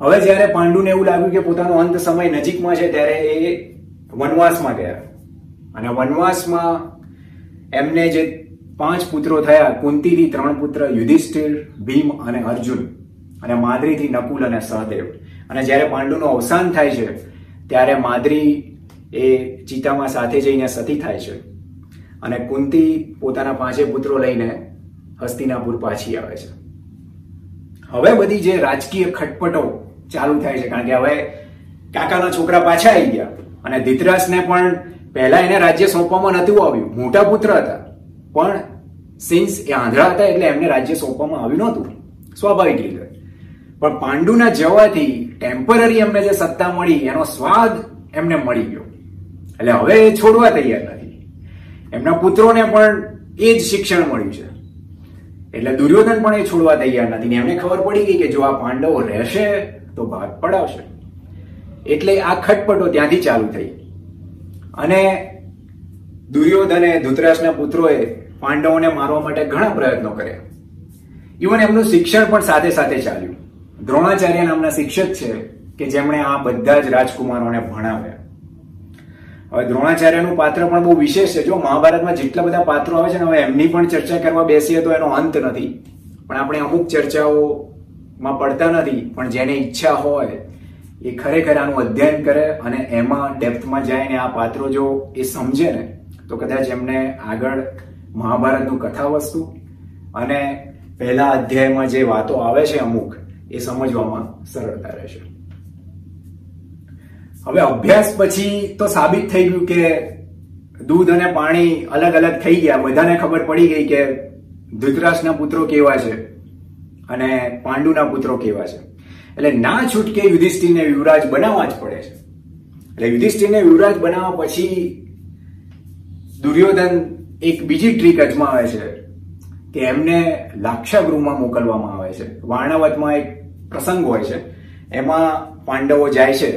હવે જ્યારે પાંડુને એવું લાગ્યું કે પોતાનો અંત સમય નજીકમાં છે, ત્યારે એ વનવાસમાં ગયા. અને વનવાસમાં એમને જે પાંચ પુત્રો થયા કુંતીથી ત્રણ પુત્ર યુધિષ્ઠિર, ભીમ અને અર્જુન અને માદ્રીથી નકુલ અને સહદેવ. અને જ્યારે પાંડુનું અવસાન થાય છે, ત્યારે માદ્રી એ ચિતામાં સાથે જઈને સતી થાય છે. અને કુંતી પોતાના પાંચે પુત્રો લઈને હસ્તિનાપુર પાછી આવે છે. હવે બધી જે રાજકીય ખટપટો ચાલુ થાય છે, કારણ કે હવે કાકાના છોકરા પાછા આવી ગયા. અને ધીતરાસને પણ પહેલા એને રાજ્ય સોંપવામાં નહોતું આવ્યું. મોટા પુત્ર હતા. પણ સિન્સ એ આંધળા હતા એટલે એમને રાજ્ય સોંપવામાં આવ્યું નહોતું. સ્વાભાવિક રીતે. પણ પાંડુના જવાથી ટેમ્પરરી એમને જે સત્તા મળી, એનો સ્વાદ એમને મળી ગયો. એટલે હવે એ છોડવા તૈયાર નથી. એમના પુત્રોને પણ એ જ શિક્ષણ મળ્યું છે. એટલે દુર્યોધન પણ એ છોડવા તૈયાર નથી. ને એમને ખબર પડી ગઈ કે જો આ પાંડવો રહેશે, તો ભાગ પડાવશે. એટલે આ ખટપટો ત્યાંથી ચાલુ થઈ. અને દુર્યોધને ધૃતરાજના પુત્રોએ પાંડવોને મારવા માટે ઘણા પ્રયત્નો કર્યા. ઇવન એમનું શિક્ષણ પણ સાથે સાથે ચાલ્યું. દ્રોણાચાર્ય નામના શિક્ષક છે કે જેમણે આ બધા જ રાજકુમારોને ભણાવ્યા. હવે દ્રોણાચાર્યનું પાત્ર પણ બહુ વિશેષ છે. જો મહાભારતમાં જેટલા બધા પાત્રો આવે છે ને, હવે એમની પણ ચર્ચા કરવા બેસીએ તો એનો અંત નથી. પણ આપણે અમુક ચર્ચાઓમાં પડતા નથી, પણ જેને ઈચ્છા હોય એ ખરેખર આનું અધ્યયન કરે અને એમાં ડેપ્થમાં જાય ને આ પાત્રો જો એ સમજે ને, તો કદાચ એમને આગળ મહાભારતનું કથા વસ્તુ અને પહેલા અધ્યાયમાં જે વાતો આવે છે અમુક એ સમજવામાં સરળતા રહેશે. હવે અભ્યાસ પછી તો સાબિત થઈ ગયું કે દૂધ અને પાણી અલગ અલગ થઈ ગયા. બધાને ખબર પડી ગઈ કે ધૃતરાષ્ટ્રના પુત્રો કેવા છે અને પાંડુના પુત્રો કેવા છે. એટલે ના છૂટકે યુધિષ્ઠિરને યુવરાજ બનાવવા જ પડે છે. એટલે યુધિષ્ઠિરને યુવરાજ બનાવવા પછી દુર્યોધન એક બીજી ટ્રીક અજમાવે છે કે એમને લાક્ષાગૃહમાં મોકલવામાં આવે છે. વાર્ણાવતમાં એક પ્રસંગ હોય છે. એમાં પાંડવો જાય છે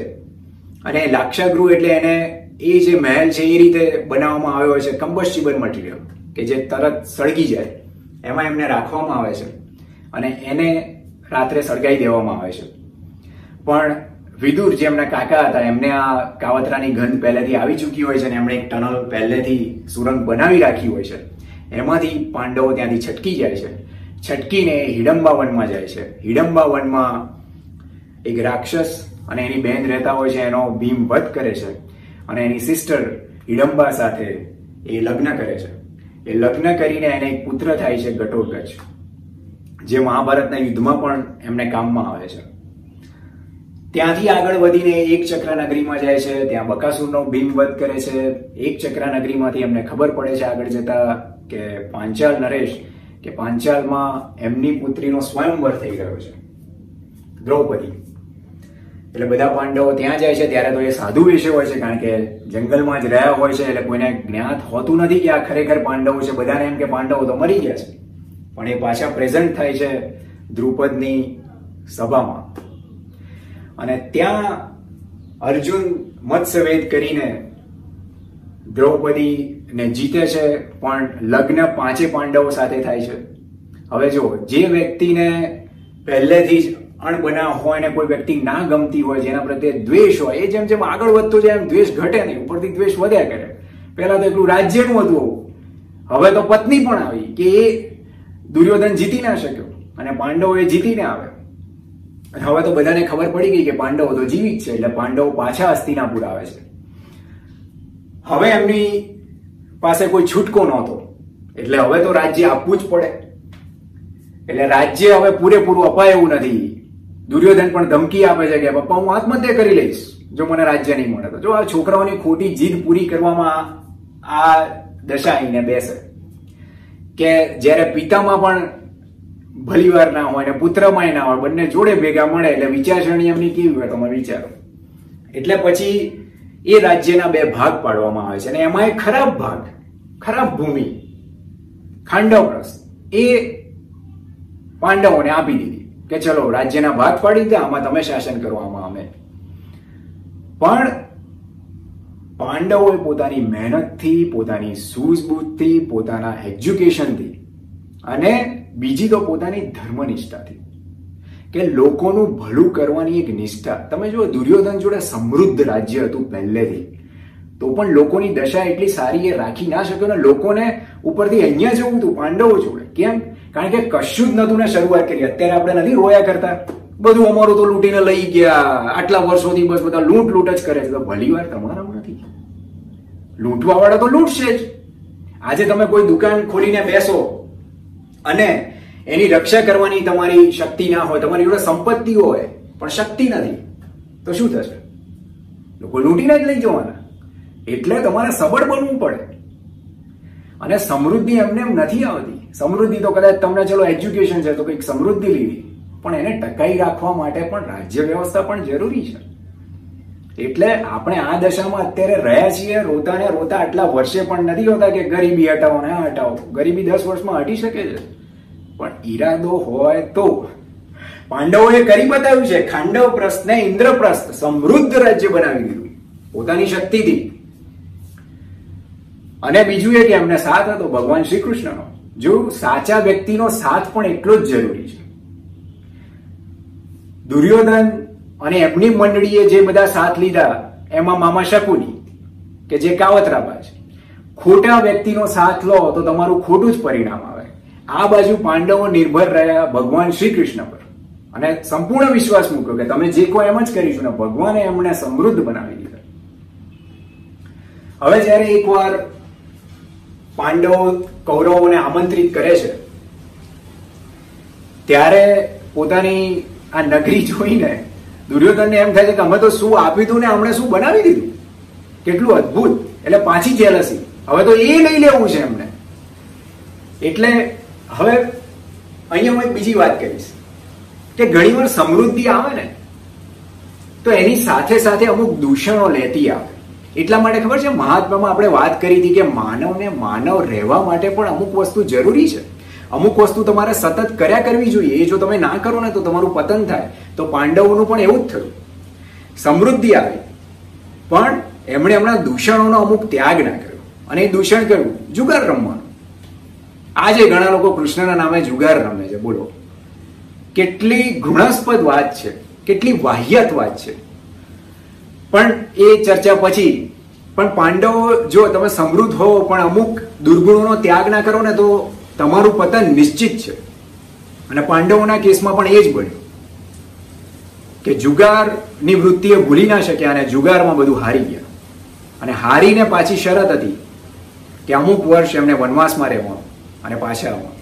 અને લાક્ષાગૃહ એટલે એને એ જે મહેલ છે એ રીતે બનાવવામાં આવ્યો હોય છે, કમ્બસ્ટિબલ મટીરિયલ કે જે તરત સળગી જાય, એમાં એમને રાખવામાં આવે છે અને એને રાત્રે સળગાવી દેવામાં આવે છે. પણ વિદુર જે એમના કાકા હતા, એમને આ કાવતરાની ગંધ પહેલેથી આવી ચૂકી હોય છે અને એમણે એક ટનલ પહેલેથી સુરંગ બનાવી રાખી હોય છે. એમાંથી પાંડવો ત્યાંથી છટકી જાય છે. છટકીને હિડમ્બા વનમાં જાય છે. હિડમ્બા વનમાં એક રાક્ષસ અને એની બહેન રહેતા હોય છે, એનો ભીમ વધ કરે છે અને એની સિસ્ટર હિડમ્બા સાથે એ લગ્ન કરે છે. એ લગ્ન કરીને એને એક પુત્ર થાય છે ઘટોત્કચ જે મહાભારતના યુદ્ધમાં પણ એમને કામમાં આવે છે. ત્યાંથી આગળ વધીને એક ચક્ર નગરીમાં જાય છે, ત્યાં બકાસુરનો ભીમવધ કરે છે. એક ચક્ર નગરીમાંથી એમને ખબર પડે છે આગળ જતા કે પાંચાલ નરેશ કે પાંચાલમાં એમની પુત્રીનો સ્વયંવર થઈ ગયો છે. દ્રૌપદી. એટલે બધા પાંડવો ત્યાં જાય છે, ત્યારે તો એ સાધુ વિશે હોય છે, કારણ કે જંગલમાં જ રહ્યા હોય છે, એટલે કોઈને જ્ઞાત હોતું નથી કે આ ખરેખર પાંડવો છે. બધાને એમ કે પાંડવો તો મરી ગયા છે. પણ એ પાછા પ્રેઝન્ટ થાય છે દ્રુપદની સભામાં. અને ત્યાં અર્જુન મત્સ્યવેદ કરીને દ્રૌપદીને જીતે છે પણ લગ્ન પાંચે પાંડવો સાથે થાય છે. હવે જો જે વ્યક્તિને પહેલેથી જ અણબના હોય ને કોઈ વ્યક્તિ ના ગમતી હોય, જેના પ્રત્યે દ્વેષ હોય, એ જેમ જેમ આગળ વધતો જાય એમ દ્વેષ ઘટે નહીં, ઉપરથી દ્વેષ વધ્યા કરે. પહેલા તો એટલું રાજ્યનું હતું હવે તો પત્ની પણ આવી કે એ દુર્યોધન જીતી ના શક્યો અને પાંડવો એ જીતીને આવે. હવે તો બધાને ખબર પડી ગઈ કે પાંડવો તો જીવિત છે, એટલે પાંડવો પાછા હસ્તિનાપુર આવે છે. હવે એમની પાસે કોઈ છૂટકો નહોતો. એટલે હવે તો રાજ્ય આપવું જ પડે. એટલે રાજ્ય હવે પૂરેપૂરું અપાય એવું નથી. દુર્યોધન પણ ધમકી આપે છે કે, પપ્પા, હું આત્મહત્યા કરી લઈશ, જો મને રાજ્ય નહીં મળે. તો જો આ છોકરાઓની ખોટી જીદ પૂરી કરવામાં આ દશા અહીંને બેસે. કે જ્યારે પિતામાં પણ ભલીવાર ના હોય ને પુત્રમાં ના હોય, બંને જોડે ભેગા મળે એટલે વિચારસરણી એમની કેવી હોય તમે વિચારો. એટલે પછી એ રાજ્યના બે ભાગ પાડવામાં આવે છે અને એમાં એક ખરાબ ભાગ. ખરાબ ભૂમિ ખાંડવરસ એ પાંડવોને આપી દીધી કે ચલો, રાજ્યના ભાગ પાડી દીધા, આમાં તમે શાસન કરવામાં અમે પણ પાંડવોએ પોતાની મહેનતથી, પોતાની સૂઝબૂઝથી, પોતાના એજ્યુકેશનથી અને બીજી તો પોતાની ધર્મનિષ્ઠાથી કે લોકોનું ભલું કરવાની એક નિષ્ઠા. તમે જો દુર્યોધન જોડે સમૃદ્ધ રાજ્ય હતું પહેલેથી. તો પણ લોકોની દશા એટલી સારી એ રાખી ના શક્યો ને લોકોને ઉપરથી અહીંયા જવું હતું પાંડવો જોડે. કેમ? કારણ કે કશું જ નતું ને શરૂઆત કરી. અત્યારે આપણે નથી રોયા કરતા. બધું અમારું તો લૂંટીને લઈ ગયા. આટલા વર્ષોથી બસ બધા લૂંટ લૂંટ જ કરે છે. તો ભલી વાર તમારામાં નથી લૂંટવા વાળા તો લૂંટશે જ. આજે તમે કોઈ દુકાન ખોલીને બેસો અને એની રક્ષા કરવાની તમારી શક્તિ ના હોય, તમારી જોડે સંપત્તિ હોય, પણ શક્તિ નથી, તો શું થશે? લોકો લૂંટીને જ લઈ જવાના. એટલે તમારે સબળ બનવું પડે. અને સમૃદ્ધિ એમને એમ નથી આવતી. સમૃદ્ધિ તો કદાચ તમને ચલો એજ્યુકેશન છે તો કંઈક સમૃદ્ધિ લીધી. પણ એને ટકાઈ રાખવા માટે પણ રાજ્ય વ્યવસ્થા પણ જરૂરી છે. એટલે આપણે આ દશામાં અત્યારે રહ્યા છીએ રોતા ને રોતા આટલા વર્ષે પણ નથી હોતા કે ગરીબી હટાવો ને હટાવો. ગરીબી દસ વર્ષમાં હટી શકે છે. પણ ઈરાદો હોય તો. પાંડવોએ કરી બતાવ્યું છે, ખાંડવ પ્રસ્થ ને ઇન્દ્રપ્રસ્થ સમૃદ્ધ રાજ્ય બનાવી દીધું. પોતાની શક્તિથી. અને બીજું એ કે એમને સાથ હતો ભગવાન શ્રી કૃષ્ણનો જો સાચા વ્યક્તિનો સાથ પણ એટલો જ જરૂરી છે. દુર્યોધન અને એમની મંડળીએ જે બધા સાથ લીધા, એમાં મામા શકુની, કે જે કાવતરાબા છે. ખોટા વ્યક્તિનો સાથ લો તો તમારું ખોટું જ પરિણામ આવે. આ બાજુ પાંડવો નિર્ભર રહ્યા ભગવાન શ્રી કૃષ્ણ પર. અને સંપૂર્ણ વિશ્વાસ મૂક્યો કે તમે જે કહો એમ જ કરીશું ભગવાને એમને સમૃદ્ધ બનાવી દીધા. હવે જ્યારે એકવાર પાંડવો કૌરવોને આમંત્રિત કરે છે. ત્યારે પોતાની આ નગરી જોઈને દુર્યોધનને એમ થાય છે કે અમે તો શું આપ્યું હતું ને હમણે શું બનાવી દીધું? કેટલું અદ્ભુત. એટલે પાછી જેલસી. હવે તો એ લઈ લેવું છે એમને. એટલે હવે અહીંયા હું એક બીજી વાત કહીશ કે ઘણીવાર સમૃદ્ધિ આવે ને, તો એની સાથે સાથે અમુક દૂષણો લેતી આવે. એટલા માટે ખબર છે, મહાત્મામાં આપણે વાત કરી હતી કે માનવને માનવ રહેવા માટે પણ અમુક વસ્તુ જરૂરી છે. અમુક વસ્તુ તમારે સતત કર્યા કરવી જોઈએ. એ જો તમે ના કરો ને, તો તમારું પતન થાય. તો પાંડવોનું પણ એવું જ થયું. સમૃદ્ધિ આવી. પણ એમણે હમણાં દૂષણોનો અમુક ત્યાગ ના કર્યો. અને એ દૂષણ કર્યું? જુગાર રમવાનું. આજે ઘણા લોકો કૃષ્ણના નામે જુગાર રમે છે. બોલો. કેટલી ઘૃણાસ્પદ વાત છે. કેટલી વાહિયાત વાત છે. પણ એ ચર્ચા પછી, પણ પાંડવો જો તમે સમૃદ્ધ હો, પણ અમુક દુર્ગુણોનો ત્યાગ ના કરો ને તો તમારું પતન નિશ્ચિત છે. અને પાંડવોના કેસમાં પણ એ જ બન્યું. કે જુગારની વૃત્તિએ ભૂલી ના શક્યા અને જુગારમાં બધું હારી ગયા. અને હારીને પાછી શરત હતી કે અમુક વર્ષ એમને વનવાસમાં રહેવાનું અને પાછા આવવાનું.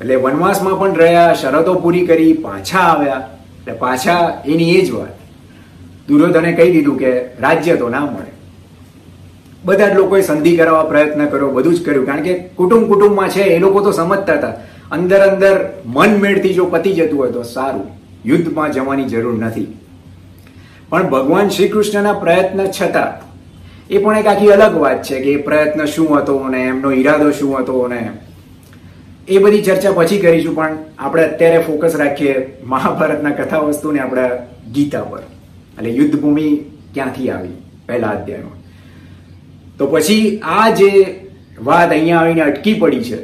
એટલે વનવાસમાં પણ રહ્યા, શરતો પૂરી કરી, પાછા આવ્યા. એટલે પાછા એની એ જ વાત. દુર્યોધને કહી દીધું કે રાજ્ય તો ના મળે. બધા જ લોકોએ સંધિ કરાવવા પ્રયત્ન કર્યો, બધું જ કર્યું. કારણ કે કુટુંબ કુટુંબમાં છે, એ લોકો તો સમજતા હતા. અંદર અંદર મન મેળથી જો પતી જતું હોય તો સારું. યુદ્ધમાં જવાની જરૂર નથી. પણ ભગવાન શ્રી કૃષ્ણના પ્રયત્ન છતાં, એ પણ એક આખી અલગ વાત છે કે એ પ્રયત્ન શું હતો ને એમનો ઈરાદો શું હતો ને એ બધી ચર્ચા પછી કરીશું, પણ આપણે અત્યારે ફોકસ રાખીએ મહાભારતના કથા વસ્તુને આપણા ગીતા પર. એટલે યુદ્ધભૂમિ ક્યાંથી આવી? પહેલા અધ્યાયમાં. તો પછી આ જે વાત અહીંયા આવીને અટકી પડી છે,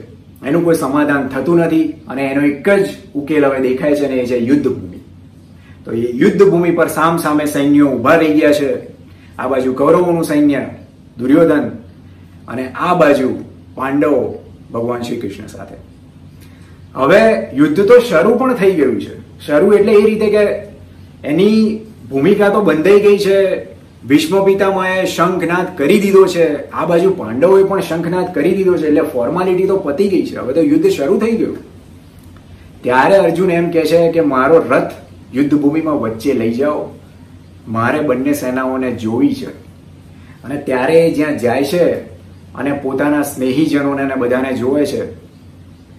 એનું કોઈ સમાધાન થતું નથી અને એનો એક જ ઉકેલ હવે દેખાય છે ને એ છે યુદ્ધભૂમિ. તો એ યુદ્ધ ભૂમિ પર સામ સામે સૈન્યો ઊભા રહી ગયા છે. આ બાજુ કૌરવોનું સૈન્ય, દુર્યોધન અને આ બાજુ પાંડવો ભગવાન શ્રી કૃષ્ણ સાથે. હવે યુદ્ધ તો શરૂ પણ થઈ ગયું છે. શરૂ એટલે એ રીતે કે એની ભૂમિકા તો બંધાઈ ગઈ છે. ભીષ્મ પિતામહે શંખનાદ કરી દીધો છે. આ બાજુ પાંડવોએ પણ શંખનાદ કરી દીધો છે. એટલે ફોર્માલિટી તો પતી ગઈ છે. હવે તો યુદ્ધ શરૂ થઈ ગયું. ત્યારે અર્જુન એમ કહે છે કે મારો રથ યુદ્ધ ભૂમિમાં વચ્ચે લઈ જાઓ. મારે બંને સેનાઓને જોવી છે. અને ત્યારે એ જ્યાં જાય છે અને પોતાના સ્નેહીજનોને બધાને જોવે છે,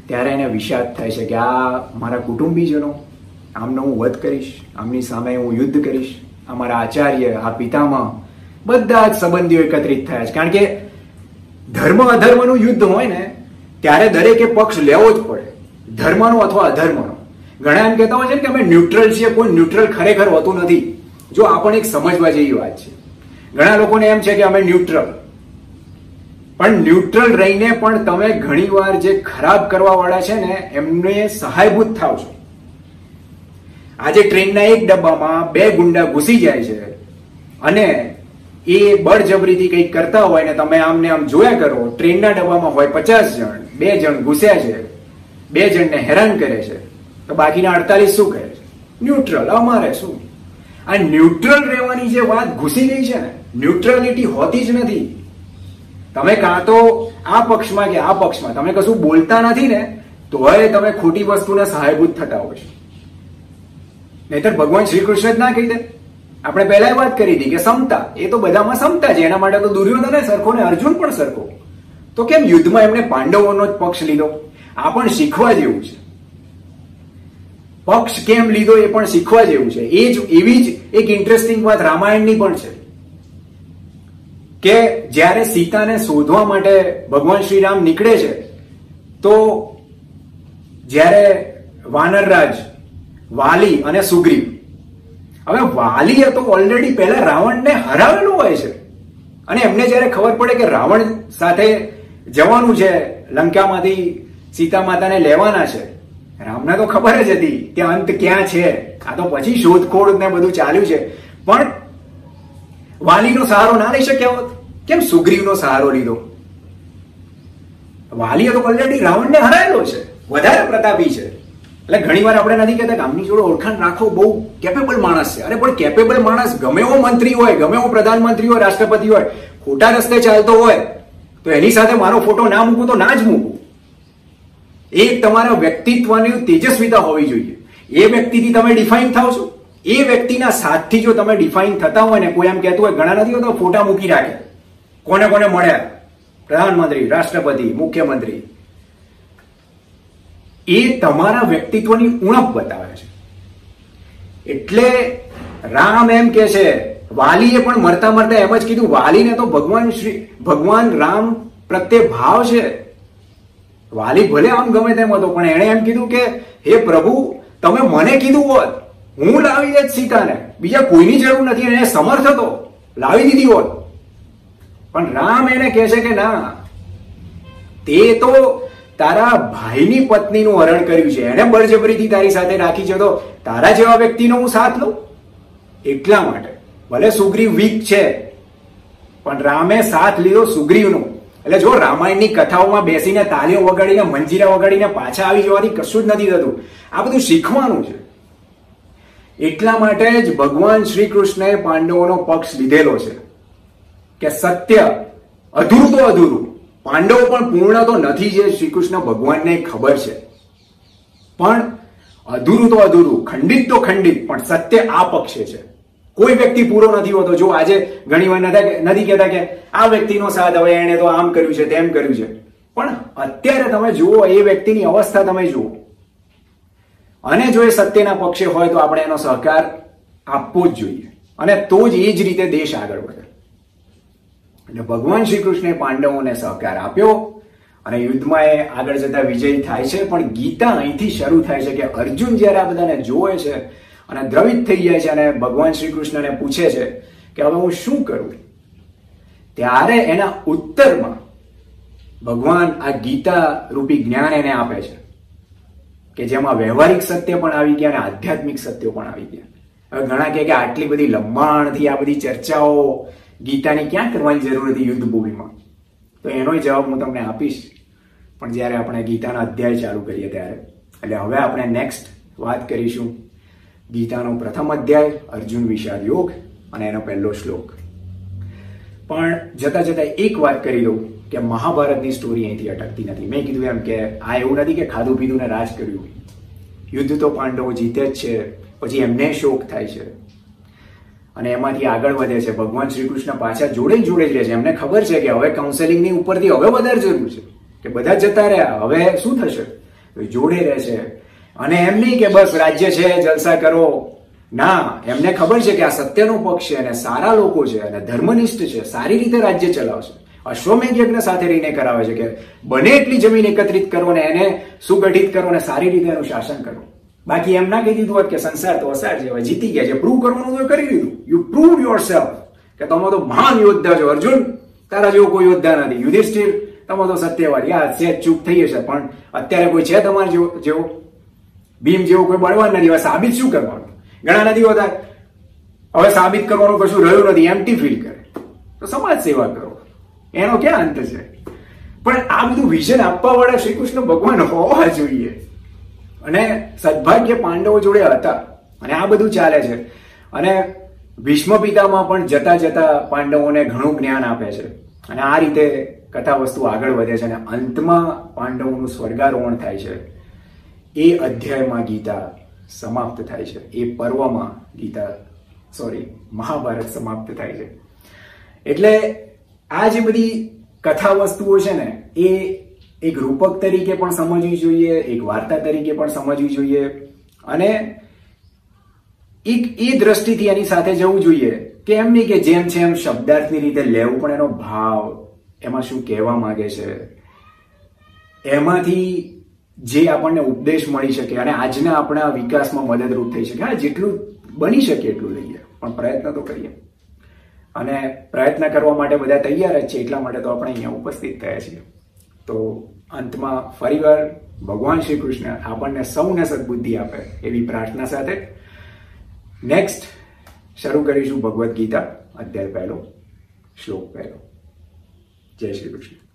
ત્યારે એને વિષાદ થાય છે કે આ મારા કુટુંબીજનો આમનો હું વધ કરીશ, આમની સામે હું યુદ્ધ કરીશ, અમારા આચાર્ય, આ પિતામાં બધા જ સંબંધીઓ એકત્રિત થયા છે. કારણ કે ધર્મ અધર્મનું યુદ્ધ હોય ને, ત્યારે દરેકે પક્ષ લેવો જ પડે. ધર્મનો અથવા અધર્મનો. ઘણા એમ કહેતા હોય છે કે અમે ન્યુટ્રલ છીએ, કોઈ ન્યુટ્રલ ખરેખર હોતું નથી. જો આપણે એક સમજવા જેવી વાત છે. ઘણા લોકોને એમ છે કે અમે ન્યુટ્રલ પણ ન્યુટ્રલ રહીને પણ તમે ઘણીવાર જે ખરાબ કરવા વાળા છે ને, એમને સહાયભૂત થાવ છો. આજે ટ્રેનના એક ડબ્બામાં બે ગુંડા ઘૂસી જાય છે. અને એ બળજબરીથી કંઈક કરતા હોય ને તમે આમને આમ જોયા કરો, ટ્રેનના ડબ્બામાં હોય પચાસ જણ, બે જણ ઘૂસ્યા છે. બે જણને હેરાન કરે છે. તો બાકીના અડતાલીસ શું કરે છે? ન્યુટ્રલ, અમારે શું? આ ન્યુટ્રલ રહેવાની જે વાત ઘૂસી ગઈ છે ને, ન્યુટ્રલિટી હોતી જ નથી. તમે કાં તો આ પક્ષમાં કે આ પક્ષમાં, તમે કશું બોલતા નથી ને, તોય તમે ખોટી વસ્તુને સહાયભૂત થતા હોય છે. નહીતર ભગવાન શ્રી કૃષ્ણ જ ના કહી દે. આપણે પહેલા વાત કરી હતી કે સમતા, એ તો બધામાં સમતા છે. એના માટે તો દુર્યોધન સરખો ને અર્જુન પણ સરખો. તો કેમ યુદ્ધમાં એમણે પાંડવોનો જ પક્ષ લીધો? આ પણ શીખવા જેવું છે. પક્ષ કેમ લીધો એ પણ શીખવા જેવું છે. એ જ, એવી જ એક ઇન્ટરેસ્ટિંગ વાત રામાયણની પણ છે. કે જ્યારે સીતાને શોધવા માટે ભગવાન શ્રી રામ નીકળે છે, તો જ્યારે વાનરરાજ વાલી અને સુગ્રીવ. હવે વાલીએ તો ઓલરેડી પહેલા રાવણને હરાવેલું હોય છે. અને એમને જ્યારે ખબર પડે કે રાવણ સાથે જવાનું છે, લંકામાંથી સીતા માતાને લેવાના છે, રામને તો ખબર જ હતી કે અંત ક્યાં છે. આ તો પછી શોધખોળ ને બધું ચાલ્યું છે. પણ વાલીનો સહારો ના લઈ શક્યા હોત. કેમ સુગ્રીવનો સહારો લીધો? વાલીએ તો ઓલરેડી રાવણને હરાયેલો છે. વધારે પ્રતાપી છે. એટલે ઘણી વાર આપણે નથી કહેતા કે આમની જોડે ઓળખાણ રાખો, બહુ કેપેબલ માણસ છે. અરે, પણ કેપેબલ માણસ ગમે એવો મંત્રી હોય, ગમે એવો પ્રધાનમંત્રી હોય, રાષ્ટ્રપતિ હોય, ખોટા રસ્તે ચાલતો હોય, તો એની સાથે મારો ફોટો ના મૂકું તો ના જ મૂકું. એ તમારા વ્યક્તિત્વની તેજસ્વીતા હોવી જોઈએ. એ વ્યક્તિથી તમે ડિફાઇન થાવ છો. એ વ્યક્તિના સાથથી જો તમે ડિફાઇન થતા હોય ને, કોઈ એમ કહેતું હોય, ઘણા નથી હોતા, ફોટા મૂકી રાખે. કોને કોને મળ્યા? પ્રધાનમંત્રી, રાષ્ટ્રપતિ, મુખ્યમંત્રી. એ તમારા વ્યક્તિત્વની ઉણપ બતાવે છે. એટલે રામ એમ કે છે, વાલીએ પણ મરતા મરતા એમ જ કીધું, વાલીને તો ભગવાન શ્રી, ભગવાન રામ પ્રત્યે ભાવ છે. વાલી ભલે આમ ગમે તેમ હતો, પણ એણે એમ કીધું કે, હે પ્રભુ, તમે મને કીધું હોત, હું લાવી દેત સીતાને. બીજા કોઈની જરૂર નથી એને સમર્થ હતો, લાવી દીધી હોત. પણ રામ એને કહે છે કે, ના, તે તો તારા ભાઈની પત્નીનું હરણ કર્યું છે. એને બળજબરીથી તારી સાથે રાખી છે તો તારા જેવા વ્યક્તિનો હું સાથ લઉં? એટલા માટે. ભલે સુગ્રીવ વીક છે, પણ રામે સાથ લીધો સુગ્રીવનો. એટલે જો રામાયણની કથાઓમાં બેસીને તાલીઓ વગાડીને, મંજીરા વગાડીને પાછા આવી જવાથી કશું જ નથી થતું. આ બધું શીખવાનું છે. એટલા માટે જ ભગવાન શ્રી કૃષ્ણએ પાંડવોનો પક્ષ લીધેલો છે કે સત્ય અધૂરું તો અધૂરું. પાંડવો પણ પૂર્ણ તો નથી જે શ્રી કૃષ્ણ ભગવાનને ખબર છે. પણ અધૂરું તો અધૂરું, ખંડિત તો ખંડિત, પણ સત્ય આ પક્ષે છે. કોઈ વ્યક્તિ પૂરો નથી હોતો. જો આજે ઘણી વાર નથી કહેતા કે આ વ્યક્તિનો સાથ હવે એને તો આમ કર્યું છે, તેમ કર્યું છે. પણ અત્યારે તમે જુઓ, એ વ્યક્તિની અવસ્થા તમે જુઓ. અને જો એ સત્યના પક્ષે હોય તો આપણે એનો સહકાર આપવો જ જોઈએ. અને તો જ એ જ રીતે દેશ આગળ વધે. એટલે ભગવાન શ્રી કૃષ્ણે પાંડવોને સહકાર આપ્યો અને યુદ્ધમાં એ આગળ જતા વિજય થાય છે. પણ ગીતા અહીંથી શરૂ થાય છે કે અર્જુન જ્યારે આ બધાને જોવે છે અને દ્રવિત થઈ જાય છે અને ભગવાન શ્રી કૃષ્ણને પૂછે છે કે હવે હું શું કરું? ત્યારે એના ઉત્તરમાં ભગવાન આ ગીતા રૂપી જ્ઞાન એને આપે છે કે જેમાં વ્યવહારિક સત્ય પણ આવી ગયા અને આધ્યાત્મિક સત્યો પણ આવી ગયા. હવે ઘણા કહે કે આટલી બધી લંબાણથી આ બધી ચર્ચાઓ ગીતાની ક્યાં કરવાની જરૂર હતી યુદ્ધ ભૂમિમાં? તો એનો જવાબ હું તમને આપીશ. પણ જ્યારે આપણે ગીતાનો અધ્યાય ચાલુ કરીએ ત્યારે, એટલે હવે આપણે નેક્સ્ટ વાત કરીશું. ગીતાનો પ્રથમ અધ્યાય, અર્જુન વિષાદ યોગ અને એનો પહેલો શ્લોક. પણ જતા જતા એક વાત કરી દઉં કે મહાભારતની સ્ટોરી અહીંથી અટકતી નથી. મેં કીધું એમ કે આ એવું નથી કે ખાધું પીધું ને રાજ કર્યું. યુદ્ધ તો પાંડવો જીતે જ છે, પછી એમને શોક થાય છે. અને એમાંથી આગળ વધે છે. ભગવાન શ્રી કૃષ્ણ પાછા જોડે જોડે જ રહે છે. એમને ખબર છે કે હવે કાઉન્સેલિંગની ઉપરથી હવે વધારે જરૂર છે કે બધા જતા રહ્યા. હવે શું થશે? જોડે રહે છે. અને એમ નહીં કે બસ રાજ્ય છે, જલસા કરો. ના, એમને ખબર છે કે આ સત્યનો પક્ષ છે અને સારા લોકો છે અને ધર્મનિષ્ઠ છે. સારી રીતે રાજ્ય ચલાવશે. અશ્વમેઘ યજ્ઞ સાથે રહીને કરાવે છે કે બને એટલી જમીન એકત્રિત કરો ને એને સુગઠિત કરો ને સારી રીતે એનું શાસન કરો. બાકી એમ ના કહી દીધું હોત કે સંસાર તો અસાર જેવા જીતી ગયા છે. પ્રૂવ કરવાનું તો કરી દીધું. યુ પ્રૂવ યોર સેલ્ફ કે તમે તો મહાન યોદ્ધા છો, અર્જુન. તારા જેવો કોઈ યોદ્ધા નથી. યુધિષ્ઠિર, તમે તો સત્યવાદી. આ છે, ચૂપ થઈ હશે પણ અત્યારે કોઈ છે તમારે જેવો જેવો? ભીમ જેવો કોઈ બળવાન નથી. હવે સાબિત શું કરવાનું? ઘણા નથી હોતા. હવે સાબિત કરવાનું કશું રહ્યું નથી. એમટી ફીલ કરે. તો સમાજ સેવા કરો. એનો ક્યાં અંત છે? પણ આ બધું વિઝન આપવા વાળા શ્રી કૃષ્ણ ભગવાન હોવા જોઈએ. અને સદભાગ્ય પાંડવો જોડે હતા. અને આ બધું ચાલે છે. અને ભીષ્મ પિતામાં પણ જતા જતા પાંડવોને ઘણું જ્ઞાન આપે છે. અને આ રીતે કથા વસ્તુ આગળ વધે છે અને અંતમાં પાંડવોનું સ્વર્ગારોહણ થાય છે. એ અધ્યાયમાં ગીતા સમાપ્ત થાય છે. એ પર્વમાં ગીતા સોરી મહાભારત સમાપ્ત થાય છે. એટલે આ જે બધી કથા વસ્તુઓ છે ને, એ એક રૂપક તરીકે પણ સમજવી જોઈએ, એક વાર્તા તરીકે પણ સમજવી જોઈએ. અને એક એ દ્રષ્ટિથી એની સાથે જવું જોઈએ કે એમ નહીં કે જેમ છે એમ શબ્દાર્થની રીતે લેવું પણ એનો ભાવ એમાં શું કહેવા માંગે છે. એમાંથી જે આપણને ઉપદેશ મળી શકે અને આજના આપણા વિકાસમાં મદદરૂપ થઈ શકે. હા, જેટલું બની શકે એટલું લઈએ, પણ પ્રયત્ન તો કરીએ. અને પ્રયત્ન કરવા માટે બધા તૈયાર જ છે, એટલા માટે તો આપણે અહીંયા ઉપસ્થિત થયા છીએ. તો અંતમાં ફરીવાર ભગવાન શ્રી કૃષ્ણ આપણને સૌને સદબુદ્ધિ આપે એવી પ્રાર્થના સાથે. નેક્સ્ટ શરૂ કરીશું ભગવદ્ ગીતા, અધ્યાય પહેલો, શ્લોક પહેલો. જય શ્રી કૃષ્ણ.